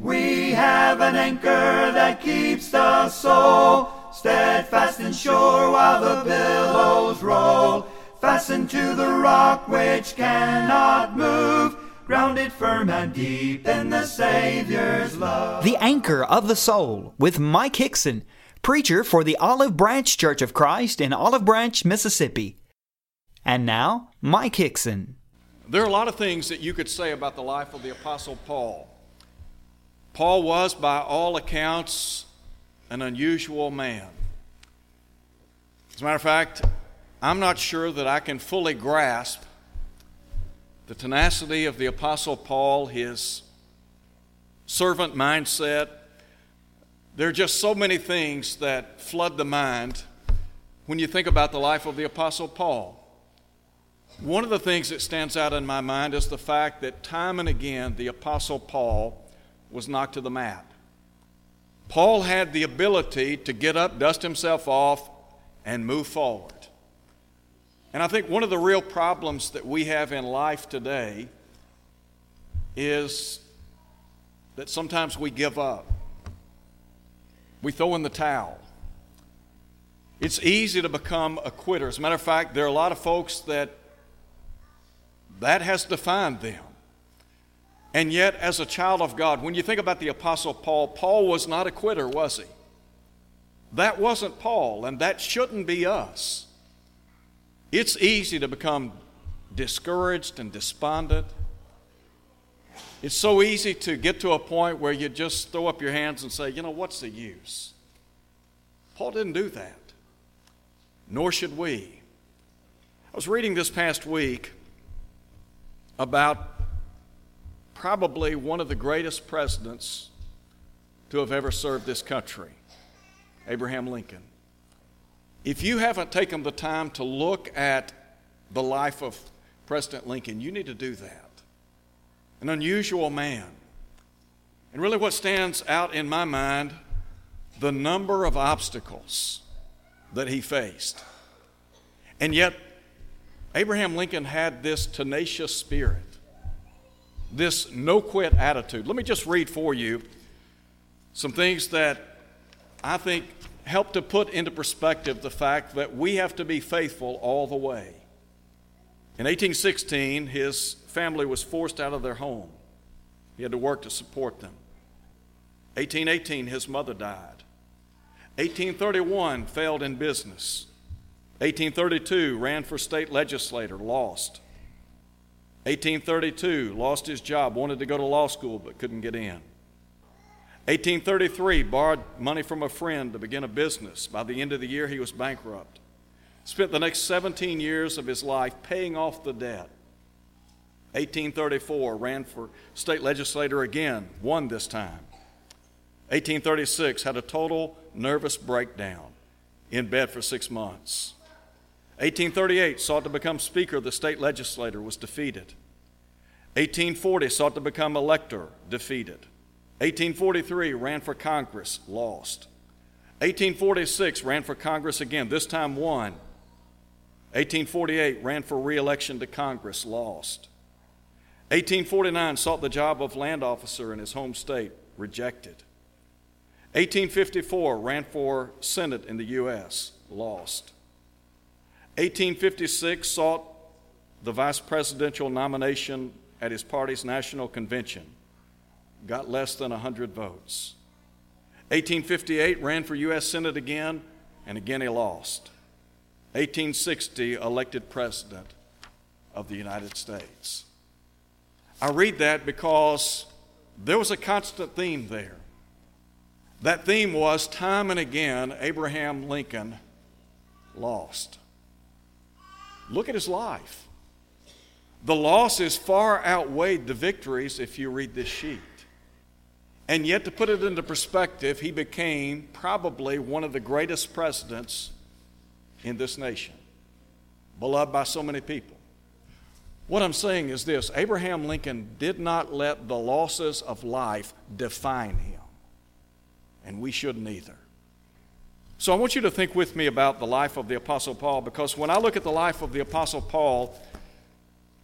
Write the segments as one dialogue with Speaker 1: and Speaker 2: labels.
Speaker 1: We have an anchor that keeps the soul steadfast and sure while the billows roll. Fastened to the rock which cannot move, grounded firm and deep in the Savior's love.
Speaker 2: The Anchor of the Soul with Mike Hickson, preacher for the Olive Branch Church of Christ in Olive Branch, Mississippi. And now, Mike Hickson.
Speaker 3: There are a lot of things that you could say about the life of the Apostle Paul. Paul was, by all accounts, an unusual man. As a matter of fact, I'm not sure that I can fully grasp the tenacity of the Apostle Paul, his servant mindset. There are just so many things that flood the mind when you think about the life of the Apostle Paul. One of the things that stands out in my mind is the fact that time and again the Apostle Paul was knocked to the mat. Paul had the ability to get up, dust himself off, and move forward. And I think one of the real problems that we have in life today is that sometimes we give up. We throw in the towel. It's easy to become a quitter. As a matter of fact, there are a lot of folks that that has defined them. And yet, as a child of God, when you think about the Apostle Paul, Paul was not a quitter, was he? That wasn't Paul, and that shouldn't be us. It's easy to become discouraged and despondent. It's so easy to get to a point where you just throw up your hands and say, you know, what's the use? Paul didn't do that, nor should we. I was reading this past week about probably one of the greatest presidents to have ever served this country, Abraham Lincoln. If you haven't taken the time to look at the life of President Lincoln, you need to do that. An unusual man. And really, what stands out in my mind, the number of obstacles that he faced. And yet, Abraham Lincoln had this tenacious spirit this no quit attitude. Let me just read for you some things that I think help to put into perspective the fact that we have to be faithful all the way. In 1816, his family was forced out of their home. He had to work to support them. 1818, his mother died. 1831, failed in business. 1832, ran for state legislator, lost. 1832, lost his job, wanted to go to law school but couldn't get in. 1833, borrowed money from a friend to begin a business. By the end of the year, he was bankrupt. Spent the next 17 years of his life paying off the debt. 1834, ran for state legislator again, won this time. 1836, had a total nervous breakdown, in bed for six months. 1838 sought to become Speaker of the state legislature, was defeated. 1840 sought to become elector, defeated. 1843 ran for Congress, lost. 1846 ran for Congress again, this time won. 1848 ran for re election to Congress, lost. 1849 sought the job of land officer in his home state, rejected. 1854 ran for Senate in the U.S., lost. 1856 sought the vice presidential nomination at his party's national convention, got less than 100 votes. 1858 ran for U.S. Senate again, and again he lost. 1860 elected president of the United States. I read that because there was a constant theme there. That theme was time and again Abraham Lincoln lost. Look at his life. The losses far outweighed the victories if you read this sheet. And yet, to put it into perspective, he became probably one of the greatest presidents in this nation, beloved by so many people. What I'm saying is this Abraham Lincoln did not let the losses of life define him, and we shouldn't either. So I want you to think with me about the life of the Apostle Paul because when I look at the life of the Apostle Paul,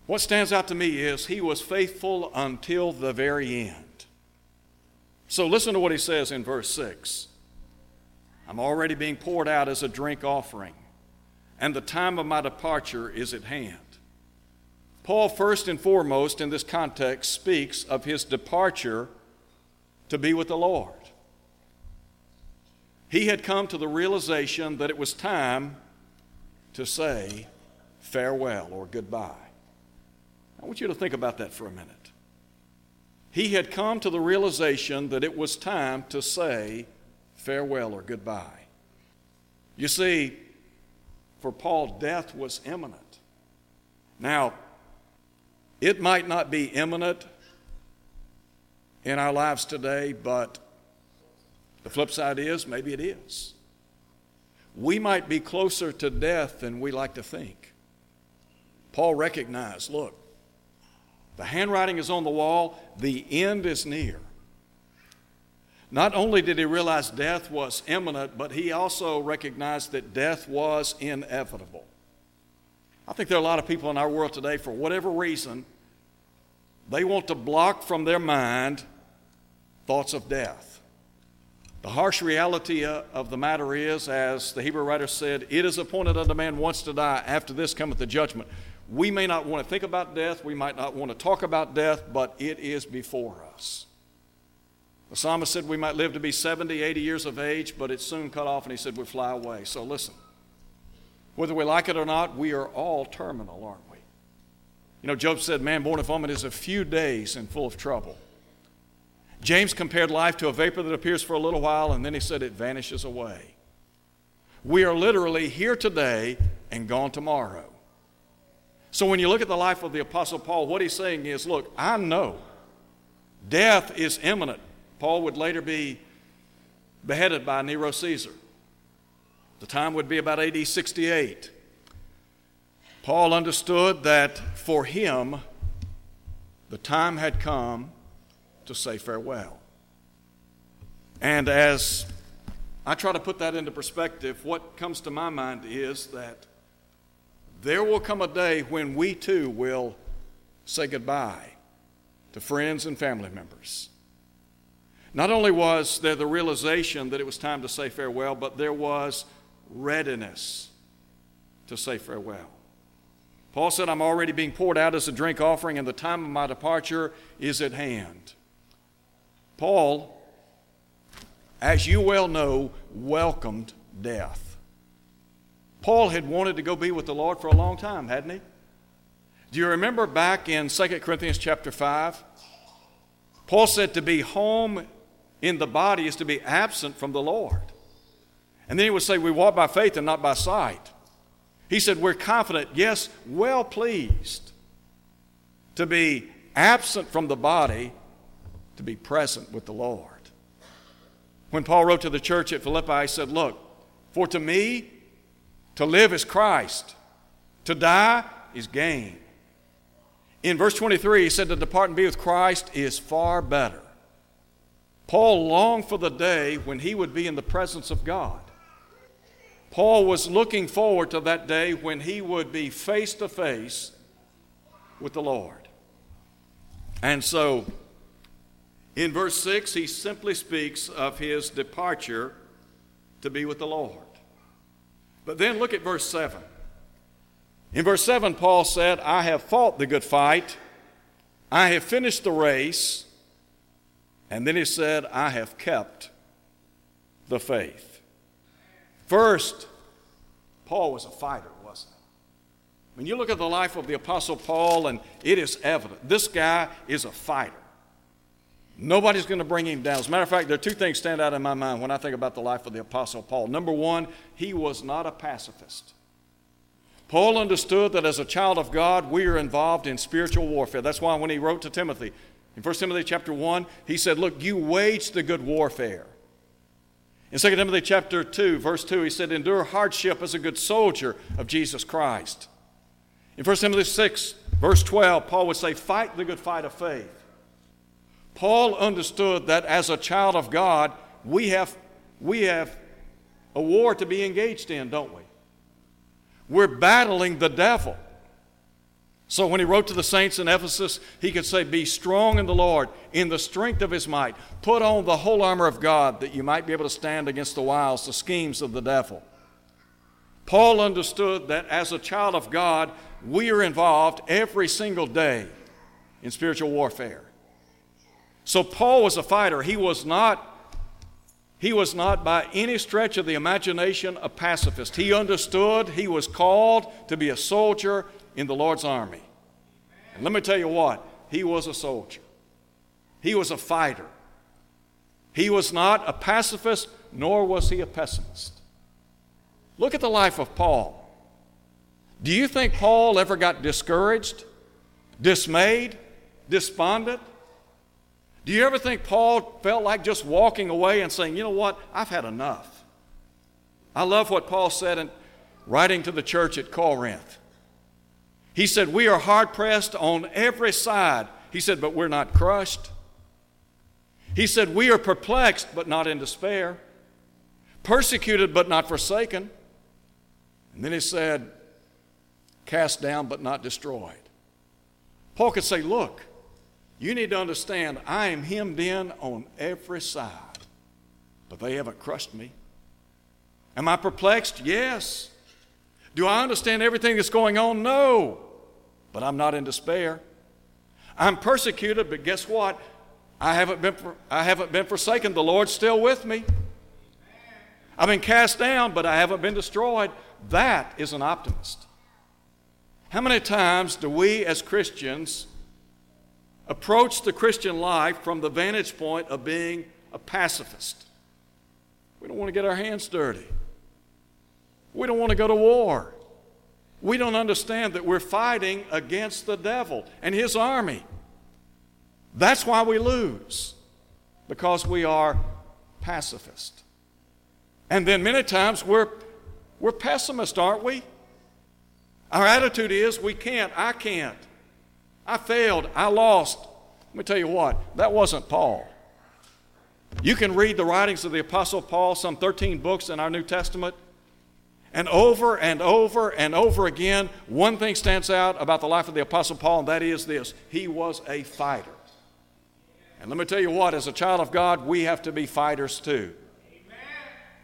Speaker 3: what stands out to me is he was faithful until the very end. So listen to what he says in verse 6 I'm already being poured out as a drink offering, and the time of my departure is at hand. Paul, first and foremost, in this context, speaks of his departure to be with the Lord. He had come to the realization that it was time to say farewell or goodbye. I want you to think about that for a minute. He had come to the realization that it was time to say farewell or goodbye. You see, for Paul, death was imminent. Now, it might not be imminent in our lives today, but the flip side is maybe it is. We might be closer to death than we like to think. Paul recognized look, the handwriting is on the wall, the end is near. Not only did he realize death was imminent, but he also recognized that death was inevitable. I think there are a lot of people in our world today, for whatever reason, they want to block from their mind thoughts of death. The harsh reality uh, of the matter is, as the Hebrew writer said, it is appointed unto man once to die, after this cometh the judgment. We may not want to think about death, we might not want to talk about death, but it is before us. The psalmist said we might live to be 70, 80 years of age, but it's soon cut off, and he said we fly away. So listen, whether we like it or not, we are all terminal, aren't we? You know, Job said, Man born of woman is a few days and full of trouble. James compared life to a vapor that appears for a little while, and then he said it vanishes away. We are literally here today and gone tomorrow. So when you look at the life of the Apostle Paul, what he's saying is look, I know death is imminent. Paul would later be beheaded by Nero Caesar. The time would be about AD 68. Paul understood that for him, the time had come to say farewell. And as I try to put that into perspective, what comes to my mind is that there will come a day when we too will say goodbye to friends and family members. Not only was there the realization that it was time to say farewell, but there was readiness to say farewell. Paul said, I'm already being poured out as a drink offering, and the time of my departure is at hand. Paul, as you well know, welcomed death. Paul had wanted to go be with the Lord for a long time, hadn't he? Do you remember back in 2 Corinthians chapter 5? Paul said to be home in the body is to be absent from the Lord. And then he would say, We walk by faith and not by sight. He said, We're confident, yes, well pleased to be absent from the body, to be present with the Lord. When Paul wrote to the church at Philippi, he said, Look, for to me, to live is Christ, to die is gain. In verse 23, he said, To depart and be with Christ is far better. Paul longed for the day when he would be in the presence of God. Paul was looking forward to that day when he would be face to face with the Lord. And so, in verse 6, he simply speaks of his departure to be with the Lord. But then look at verse 7. In verse 7, Paul said, I have fought the good fight, I have finished the race, and then he said, I have kept the faith. First, Paul was a fighter, wasn't he? When you look at the life of the Apostle Paul, and it is evident this guy is a fighter. Nobody's going to bring him down. As a matter of fact, there are two things stand out in my mind when I think about the life of the Apostle Paul. Number one, he was not a pacifist. Paul understood that as a child of God, we are involved in spiritual warfare. That's why when he wrote to Timothy, in 1 Timothy chapter 1, he said, Look, you wage the good warfare. In 2 Timothy chapter 2, verse 2, he said, Endure hardship as a good soldier of Jesus Christ. In 1 Timothy 6, verse 12, Paul would say, Fight the good fight of faith. Paul understood that as a child of God, we have, we have a war to be engaged in, don't we? We're battling the devil. So when he wrote to the saints in Ephesus, he could say, Be strong in the Lord, in the strength of his might. Put on the whole armor of God that you might be able to stand against the wiles, the schemes of the devil. Paul understood that as a child of God, we are involved every single day in spiritual warfare. So Paul was a fighter. He was not he was not by any stretch of the imagination a pacifist. He understood he was called to be a soldier in the Lord's army. And let me tell you what, he was a soldier. He was a fighter. He was not a pacifist, nor was he a pessimist. Look at the life of Paul. Do you think Paul ever got discouraged, dismayed, despondent? Do you ever think Paul felt like just walking away and saying, you know what, I've had enough? I love what Paul said in writing to the church at Corinth. He said, We are hard pressed on every side. He said, But we're not crushed. He said, We are perplexed, but not in despair, persecuted, but not forsaken. And then he said, Cast down, but not destroyed. Paul could say, Look, you need to understand, I am hemmed in on every side, but they haven't crushed me. Am I perplexed? Yes. Do I understand everything that's going on? No. But I'm not in despair. I'm persecuted, but guess what? I haven't been, I haven't been forsaken. The Lord's still with me. I've been cast down, but I haven't been destroyed. That is an optimist. How many times do we as Christians approach the Christian life from the vantage point of being a pacifist? We don't want to get our hands dirty. We don't want to go to war. We don't understand that we're fighting against the devil and his army. That's why we lose, because we are pacifist. And then many times we're, we're pessimist, aren't we? Our attitude is we can't, I can't. I failed, I lost. Let me tell you what, that wasn't Paul. You can read the writings of the Apostle Paul, some 13 books in our New Testament. And over and over and over again, one thing stands out about the life of the Apostle Paul, and that is this he was a fighter. And let me tell you what, as a child of God, we have to be fighters too.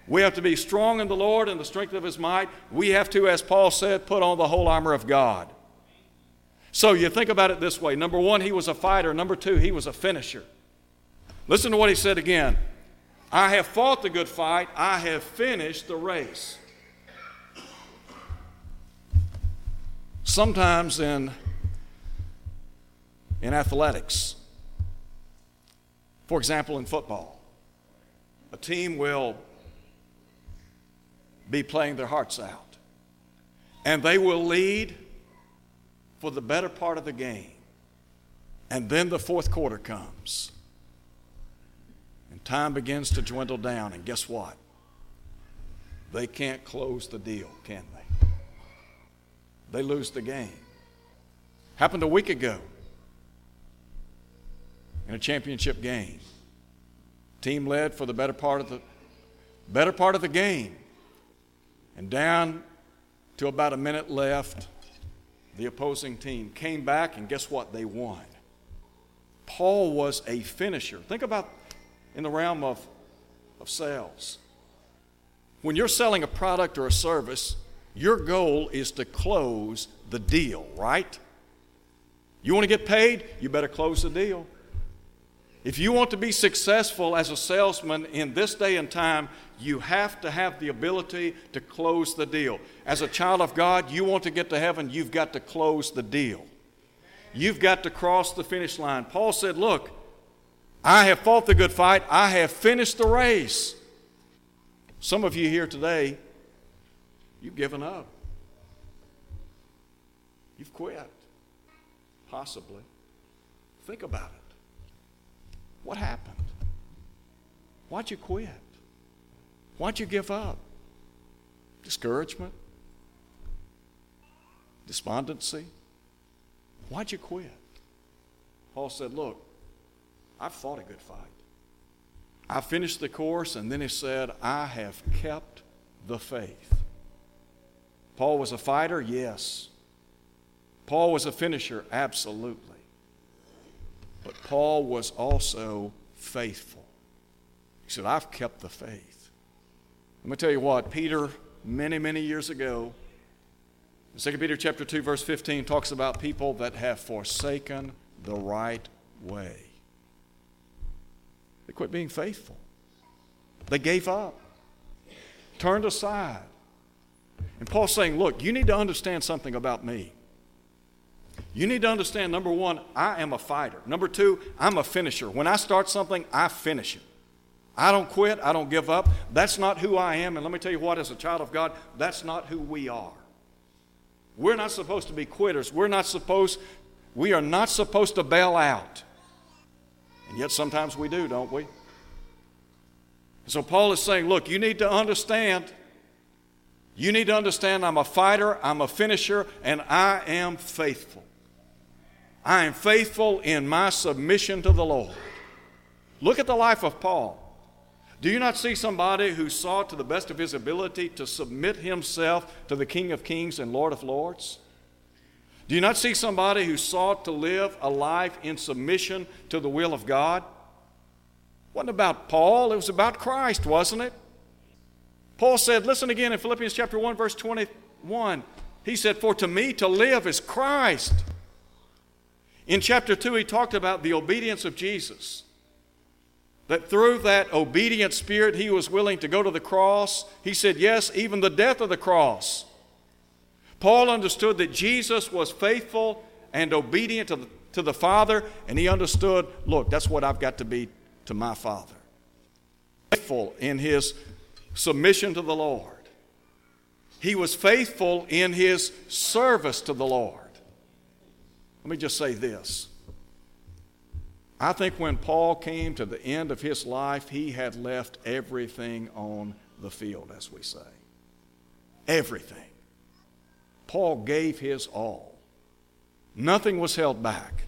Speaker 3: We have to be strong in the Lord and the strength of His might. We have to, as Paul said, put on the whole armor of God. So you think about it this way number one, he was a fighter. Number two, he was a finisher. Listen to what he said again I have fought the good fight, I have finished the race. Sometimes in, in athletics, for example, in football, a team will be playing their hearts out, and they will lead for the better part of the game. And then the fourth quarter comes. And time begins to dwindle down. And guess what? They can't close the deal, can they? they lose the game. Happened a week ago in a championship game. Team led for the better part of the better part of the game. And down to about a minute left, the opposing team came back and guess what? They won. Paul was a finisher. Think about in the realm of, of sales. When you're selling a product or a service, your goal is to close the deal, right? You want to get paid? You better close the deal. If you want to be successful as a salesman in this day and time, you have to have the ability to close the deal. As a child of God, you want to get to heaven, you've got to close the deal. You've got to cross the finish line. Paul said, Look, I have fought the good fight, I have finished the race. Some of you here today, You've given up. You've quit. Possibly. Think about it. What happened? Why'd you quit? Why'd you give up? Discouragement? Despondency? Why'd you quit? Paul said, Look, I've fought a good fight. I finished the course, and then he said, I have kept the faith. Paul was a fighter? Yes. Paul was a finisher, absolutely. But Paul was also faithful. He said, I've kept the faith. Let me tell you what, Peter, many, many years ago, 2 Peter chapter 2, verse 15 talks about people that have forsaken the right way. They quit being faithful. They gave up, turned aside. And Paul's saying, Look, you need to understand something about me. You need to understand number one, I am a fighter. Number two, I'm a finisher. When I start something, I finish it. I don't quit, I don't give up. That's not who I am. And let me tell you what, as a child of God, that's not who we are. We're not supposed to be quitters. We're not supposed, we are not supposed to bail out. And yet sometimes we do, don't we? So Paul is saying, look, you need to understand. You need to understand I'm a fighter, I'm a finisher, and I am faithful. I am faithful in my submission to the Lord. Look at the life of Paul. Do you not see somebody who sought to the best of his ability to submit himself to the King of Kings and Lord of Lords? Do you not see somebody who sought to live a life in submission to the will of God? It wasn't about Paul, it was about Christ, wasn't it? Paul said, listen again in Philippians chapter 1, verse 21. He said, For to me to live is Christ. In chapter 2, he talked about the obedience of Jesus. That through that obedient spirit, he was willing to go to the cross. He said, Yes, even the death of the cross. Paul understood that Jesus was faithful and obedient to the, to the Father, and he understood look, that's what I've got to be to my Father. Faithful in his submission to the Lord, he was faithful in his service to the Lord. Let me just say this. I think when Paul came to the end of his life, he had left everything on the field, as we say. Everything. Paul gave his all. Nothing was held back.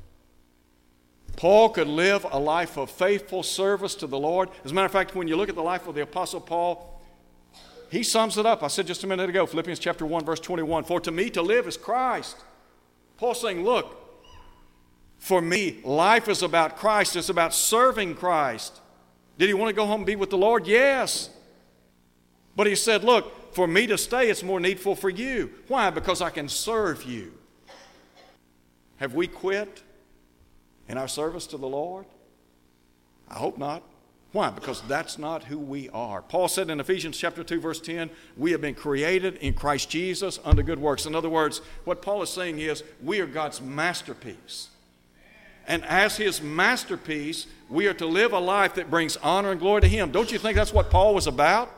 Speaker 3: Paul could live a life of faithful service to the Lord. As a matter of fact, when you look at the life of the Apostle Paul, he sums it up. I said just a minute ago, Philippians chapter 1, verse 21 For to me to live is Christ. Paul's saying, Look, for me, life is about Christ, it's about serving Christ. Did he want to go home and be with the Lord? Yes. But he said, Look, for me to stay, it's more needful for you. Why? Because I can serve you. Have we quit in our service to the Lord? I hope not. Why? Because that's not who we are. Paul said in Ephesians chapter 2 verse 10, we have been created in Christ Jesus unto good works. In other words, what Paul is saying is we are God's masterpiece. And as his masterpiece, we are to live a life that brings honor and glory to him. Don't you think that's what Paul was about?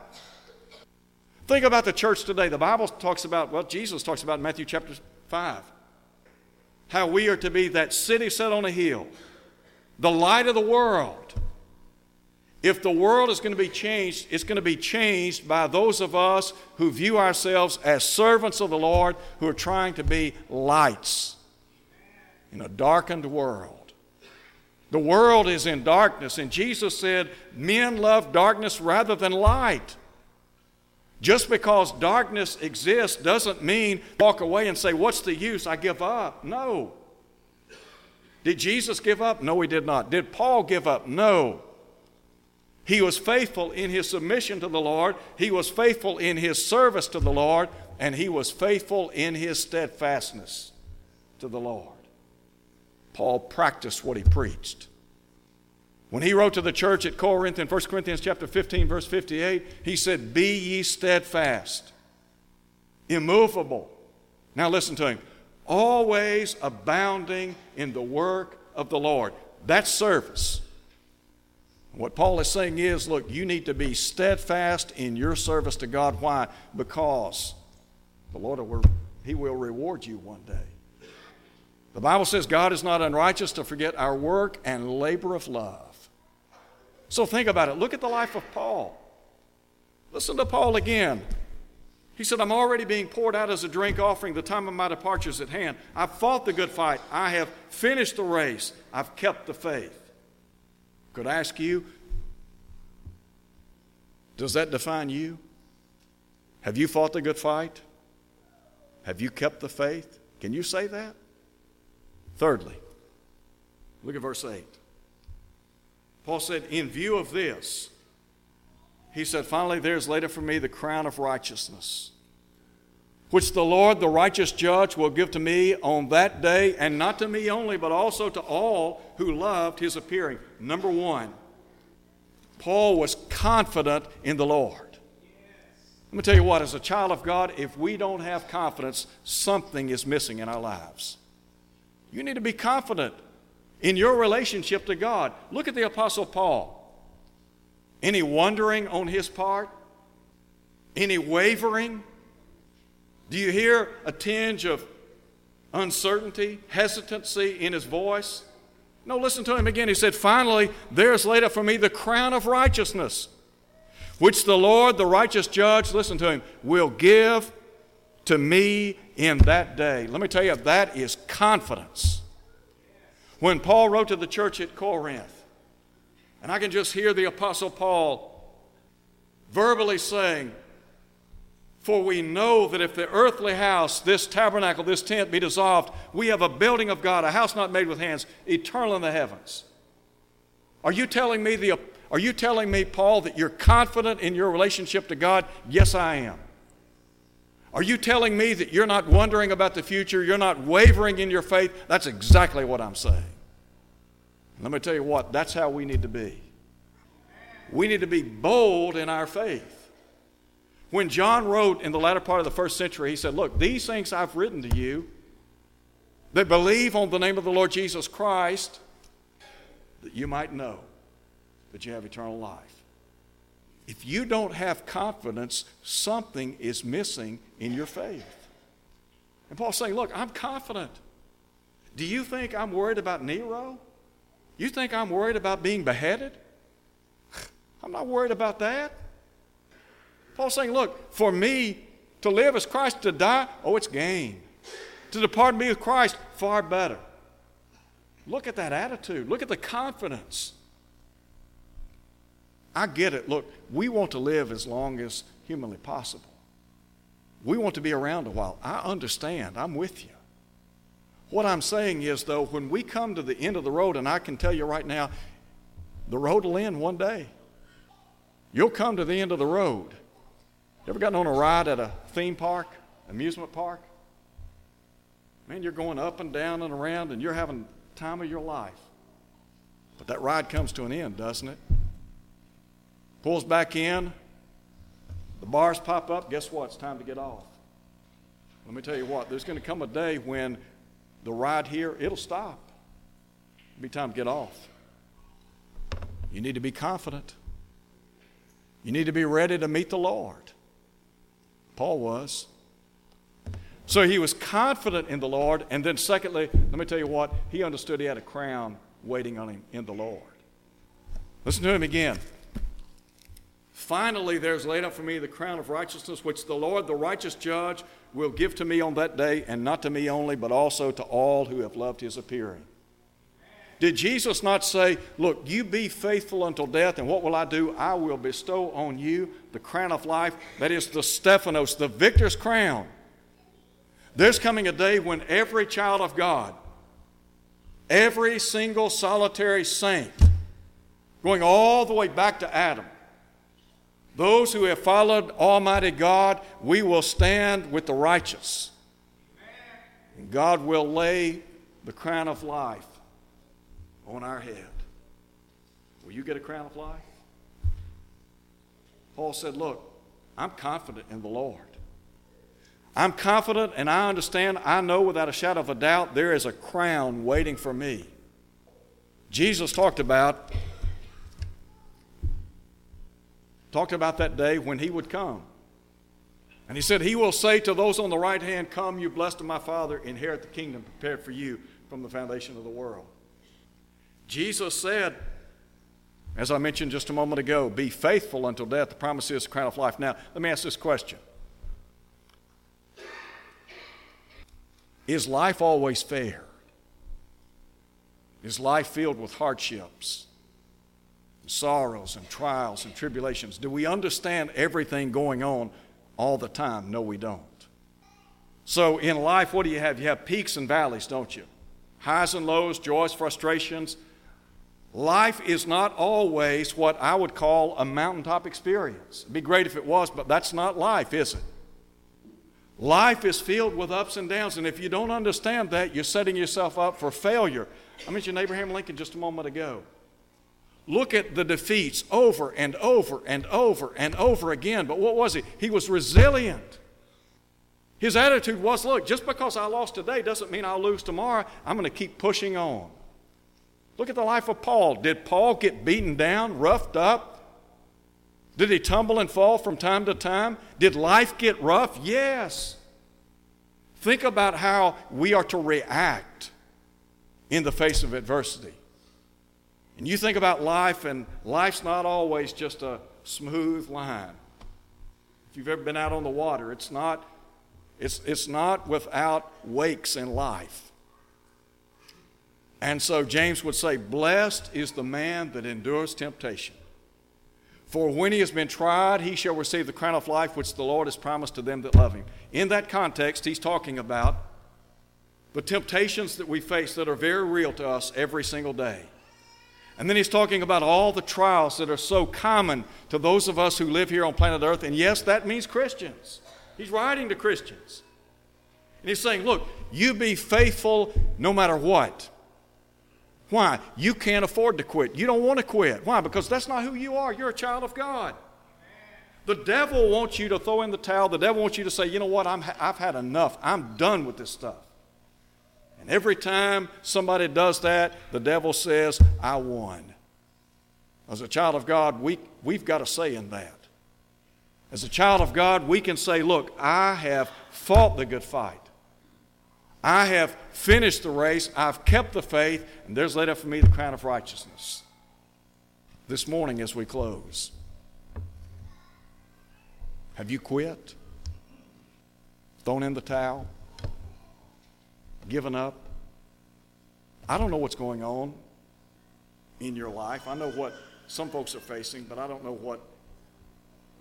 Speaker 3: Think about the church today. The Bible talks about, well, Jesus talks about in Matthew chapter 5, how we are to be that city set on a hill, the light of the world. If the world is going to be changed, it's going to be changed by those of us who view ourselves as servants of the Lord, who are trying to be lights in a darkened world. The world is in darkness, and Jesus said, Men love darkness rather than light. Just because darkness exists doesn't mean walk away and say, What's the use? I give up. No. Did Jesus give up? No, he did not. Did Paul give up? No. He was faithful in his submission to the Lord, he was faithful in his service to the Lord, and he was faithful in his steadfastness to the Lord. Paul practiced what he preached. When he wrote to the church at Corinth in 1 Corinthians chapter 15 verse 58, he said, "Be ye steadfast, immovable." Now listen to him. Always abounding in the work of the Lord. That's service. What Paul is saying is, look, you need to be steadfast in your service to God. Why? Because the Lord will, he will reward you one day. The Bible says God is not unrighteous to forget our work and labor of love. So think about it. Look at the life of Paul. Listen to Paul again. He said, I'm already being poured out as a drink offering. The time of my departure is at hand. I've fought the good fight. I have finished the race. I've kept the faith. Could I ask you, does that define you? Have you fought the good fight? Have you kept the faith? Can you say that? Thirdly, look at verse 8. Paul said, In view of this, he said, Finally, there's laid up for me the crown of righteousness, which the Lord, the righteous judge, will give to me on that day, and not to me only, but also to all who loved his appearing. Number one, Paul was confident in the Lord. Let me tell you what, as a child of God, if we don't have confidence, something is missing in our lives. You need to be confident in your relationship to God. Look at the Apostle Paul. Any wondering on his part? Any wavering? Do you hear a tinge of uncertainty, hesitancy in his voice? No, listen to him again. He said, Finally, there is laid up for me the crown of righteousness, which the Lord, the righteous judge, listen to him, will give to me in that day. Let me tell you, that is confidence. When Paul wrote to the church at Corinth, and I can just hear the Apostle Paul verbally saying, For we know that if the earthly house, this tabernacle, this tent be dissolved, we have a building of God, a house not made with hands, eternal in the heavens. Are you telling me the are you telling me, Paul, that you're confident in your relationship to God? Yes, I am. Are you telling me that you're not wondering about the future? You're not wavering in your faith? That's exactly what I'm saying. Let me tell you what, that's how we need to be. We need to be bold in our faith. When John wrote in the latter part of the first century, he said, Look, these things I've written to you that believe on the name of the Lord Jesus Christ, that you might know that you have eternal life. If you don't have confidence, something is missing in your faith. And Paul's saying, Look, I'm confident. Do you think I'm worried about Nero? You think I'm worried about being beheaded? I'm not worried about that. Paul's saying, Look, for me to live as Christ, to die, oh, it's gain. To depart and be with Christ, far better. Look at that attitude. Look at the confidence. I get it. Look, we want to live as long as humanly possible. We want to be around a while. I understand. I'm with you. What I'm saying is, though, when we come to the end of the road, and I can tell you right now, the road will end one day. You'll come to the end of the road. You ever gotten on a ride at a theme park, amusement park? Man, you're going up and down and around, and you're having time of your life. But that ride comes to an end, doesn't it? Pulls back in, the bars pop up, guess what? It's time to get off. Let me tell you what, there's going to come a day when the ride here, it'll stop. It'll be time to get off. You need to be confident. You need to be ready to meet the Lord. Paul was. So he was confident in the Lord. And then, secondly, let me tell you what, he understood he had a crown waiting on him in the Lord. Listen to him again. Finally, there's laid up for me the crown of righteousness, which the Lord, the righteous judge, will give to me on that day, and not to me only, but also to all who have loved his appearing. Did Jesus not say, Look, you be faithful until death, and what will I do? I will bestow on you the crown of life, that is the Stephanos, the victor's crown. There's coming a day when every child of God, every single solitary saint, going all the way back to Adam, those who have followed Almighty God, we will stand with the righteous. And God will lay the crown of life on our head. Will you get a crown of life? Paul said, Look, I'm confident in the Lord. I'm confident and I understand, I know without a shadow of a doubt, there is a crown waiting for me. Jesus talked about talked about that day when he would come. And he said, He will say to those on the right hand, Come, you blessed of my Father, inherit the kingdom prepared for you from the foundation of the world. Jesus said, as I mentioned just a moment ago, be faithful until death. The promise is the crown of life. Now, let me ask this question Is life always fair? Is life filled with hardships? Sorrows and trials and tribulations. Do we understand everything going on all the time? No, we don't. So in life, what do you have? You have peaks and valleys, don't you? highs and lows, joys, frustrations. Life is not always what I would call a mountaintop experience. It'd be great if it was, but that's not life, is it? Life is filled with ups and downs, and if you don't understand that, you're setting yourself up for failure. I mentioned Abraham Lincoln just a moment ago. Look at the defeats over and over and over and over again. But what was he? He was resilient. His attitude was look, just because I lost today doesn't mean I'll lose tomorrow. I'm going to keep pushing on. Look at the life of Paul. Did Paul get beaten down, roughed up? Did he tumble and fall from time to time? Did life get rough? Yes. Think about how we are to react in the face of adversity. And you think about life, and life's not always just a smooth line. If you've ever been out on the water, it's not, it's, it's not without wakes in life. And so James would say, Blessed is the man that endures temptation. For when he has been tried, he shall receive the crown of life which the Lord has promised to them that love him. In that context, he's talking about the temptations that we face that are very real to us every single day. And then he's talking about all the trials that are so common to those of us who live here on planet Earth. And yes, that means Christians. He's writing to Christians. And he's saying, look, you be faithful no matter what. Why? You can't afford to quit. You don't want to quit. Why? Because that's not who you are. You're a child of God. The devil wants you to throw in the towel. The devil wants you to say, you know what, I'm, I've had enough. I'm done with this stuff. And every time somebody does that, the devil says, I won. As a child of God, we, we've got a say in that. As a child of God, we can say, Look, I have fought the good fight. I have finished the race. I've kept the faith, and there's laid up for me the crown of righteousness. This morning, as we close, have you quit? Thrown in the towel? Given up. I don't know what's going on in your life. I know what some folks are facing, but I don't know what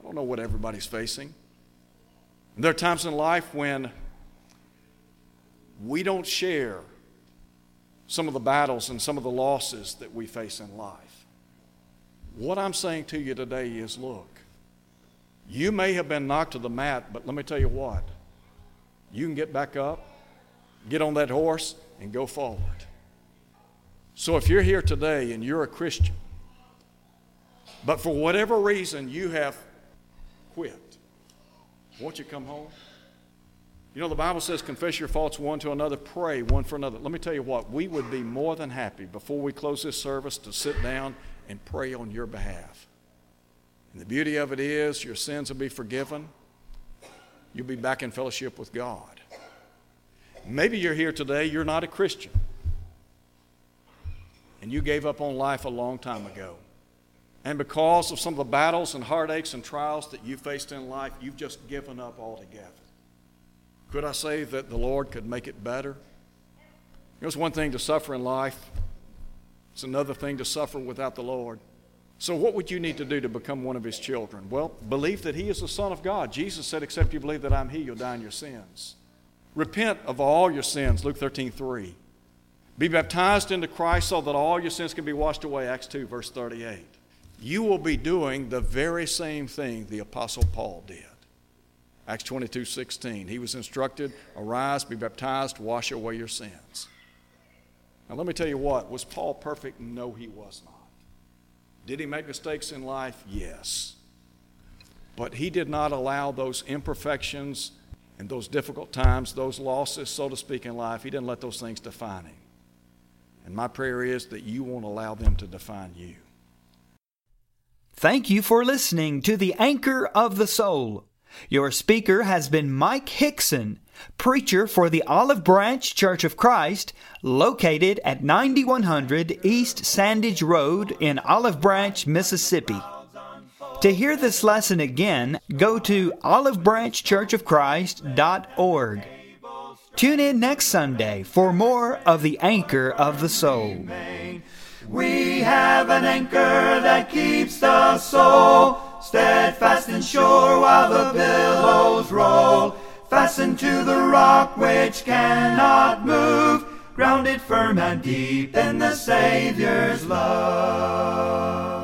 Speaker 3: I don't know what everybody's facing. And there are times in life when we don't share some of the battles and some of the losses that we face in life. What I'm saying to you today is look, you may have been knocked to the mat, but let me tell you what, you can get back up get on that horse and go forward. So if you're here today and you're a Christian, but for whatever reason you have quit, won't you come home? You know, the Bible says, confess your faults one to another, pray one for another. Let me tell you what, we would be more than happy before we close this service to sit down and pray on your behalf. And the beauty of it is, your sins will be forgiven. You'll be back in fellowship with God. Maybe you're here today, you're not a Christian. And you gave up on life a long time ago. And because of some of the battles and heartaches and trials that you faced in life, you've just given up altogether. Could I say that the Lord could make it better? It was one thing to suffer in life, it's another thing to suffer without the Lord. So, what would you need to do to become one of His children? Well, believe that He is the Son of God. Jesus said, Except you believe that I'm He, you'll die in your sins. Repent of all your sins, Luke 13, 3. Be baptized into Christ so that all your sins can be washed away, Acts 2, verse 38. You will be doing the very same thing the Apostle Paul did. Acts 22, 16. He was instructed, arise, be baptized, wash away your sins. Now, let me tell you what, was Paul perfect? No, he was not. Did he make mistakes in life? Yes. But he did not allow those imperfections in those difficult times, those losses, so to speak, in life, He didn't let those things define Him. And my prayer is that you won't allow them to define you.
Speaker 2: Thank you for listening to the Anchor of the Soul. Your speaker has been Mike Hickson, preacher for the Olive Branch Church of Christ, located at 9100 East Sandidge Road in Olive Branch, Mississippi. To hear this lesson again, go to olivebranchchurchofchrist.org. Tune in next Sunday for more of the Anchor of the Soul.
Speaker 1: We have an anchor that keeps the soul steadfast and sure while the billows roll. Fastened to the rock which cannot move grounded firm and deep in the Savior's love.